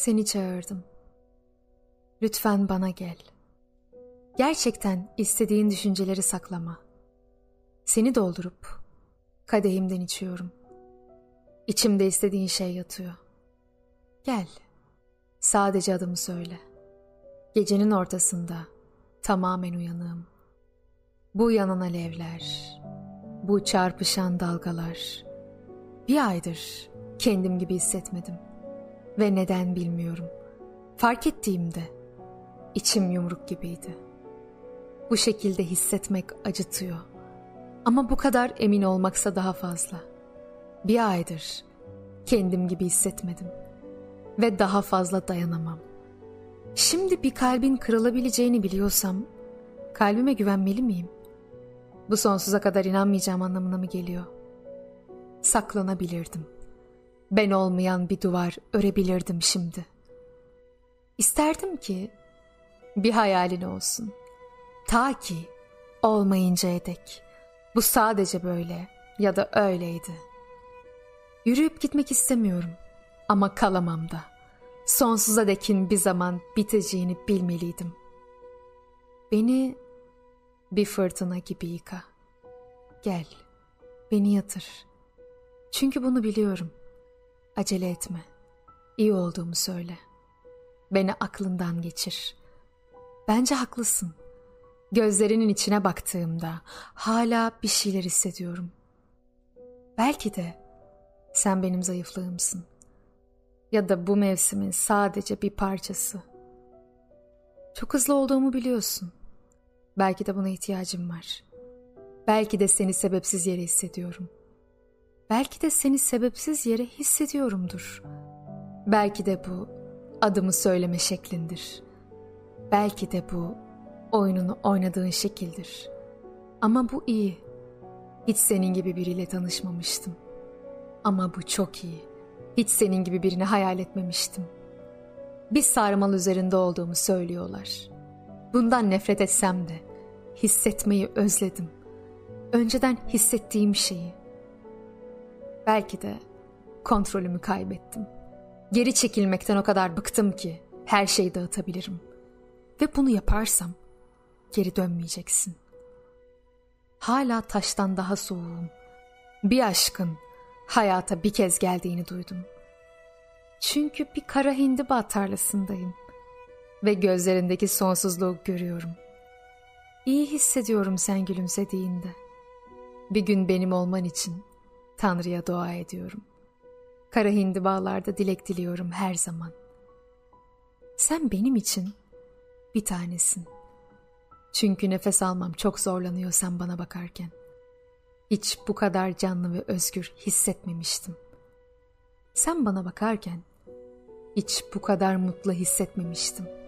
Seni çağırdım. Lütfen bana gel. Gerçekten istediğin düşünceleri saklama. Seni doldurup kadehimden içiyorum. İçimde istediğin şey yatıyor. Gel. Sadece adımı söyle. Gecenin ortasında tamamen uyanığım. Bu yanan alevler, bu çarpışan dalgalar. Bir aydır kendim gibi hissetmedim. Ve neden bilmiyorum. Fark ettiğimde içim yumruk gibiydi. Bu şekilde hissetmek acıtıyor. Ama bu kadar emin olmaksa daha fazla. Bir aydır kendim gibi hissetmedim. Ve daha fazla dayanamam. Şimdi bir kalbin kırılabileceğini biliyorsam kalbime güvenmeli miyim? Bu sonsuza kadar inanmayacağım anlamına mı geliyor? Saklanabilirdim. Ben olmayan bir duvar örebilirdim şimdi. İsterdim ki bir hayalin olsun. Ta ki olmayıncaya dek. Bu sadece böyle ya da öyleydi. Yürüyüp gitmek istemiyorum ama kalamam da. Sonsuza dekin bir zaman biteceğini bilmeliydim. Beni bir fırtına gibi yıka. Gel, beni yatır. Çünkü bunu biliyorum. Acele etme. İyi olduğumu söyle. Beni aklından geçir. Bence haklısın. Gözlerinin içine baktığımda hala bir şeyler hissediyorum. Belki de sen benim zayıflığımsın. Ya da bu mevsimin sadece bir parçası. Çok hızlı olduğumu biliyorsun. Belki de buna ihtiyacım var. Belki de seni sebepsiz yere hissediyorum. Belki de seni sebepsiz yere hissediyorumdur. Belki de bu adımı söyleme şeklindir. Belki de bu oyununu oynadığın şekildir. Ama bu iyi. Hiç senin gibi biriyle tanışmamıştım. Ama bu çok iyi. Hiç senin gibi birini hayal etmemiştim. Bir sarmal üzerinde olduğumu söylüyorlar. Bundan nefret etsem de hissetmeyi özledim. Önceden hissettiğim şeyi. Belki de kontrolümü kaybettim. Geri çekilmekten o kadar bıktım ki her şeyi dağıtabilirim. Ve bunu yaparsam geri dönmeyeceksin. Hala taştan daha soğuğum. Bir aşkın hayata bir kez geldiğini duydum. Çünkü bir kara hindiba tarlasındayım ve gözlerindeki sonsuzluğu görüyorum. İyi hissediyorum sen gülümsediğinde. Bir gün benim olman için Tanrı'ya dua ediyorum. Kara hindibalarda dilek diliyorum her zaman. Sen benim için bir tanesin. Çünkü nefes almam çok zorlanıyor sen bana bakarken. Hiç bu kadar canlı ve özgür hissetmemiştim. Sen bana bakarken hiç bu kadar mutlu hissetmemiştim.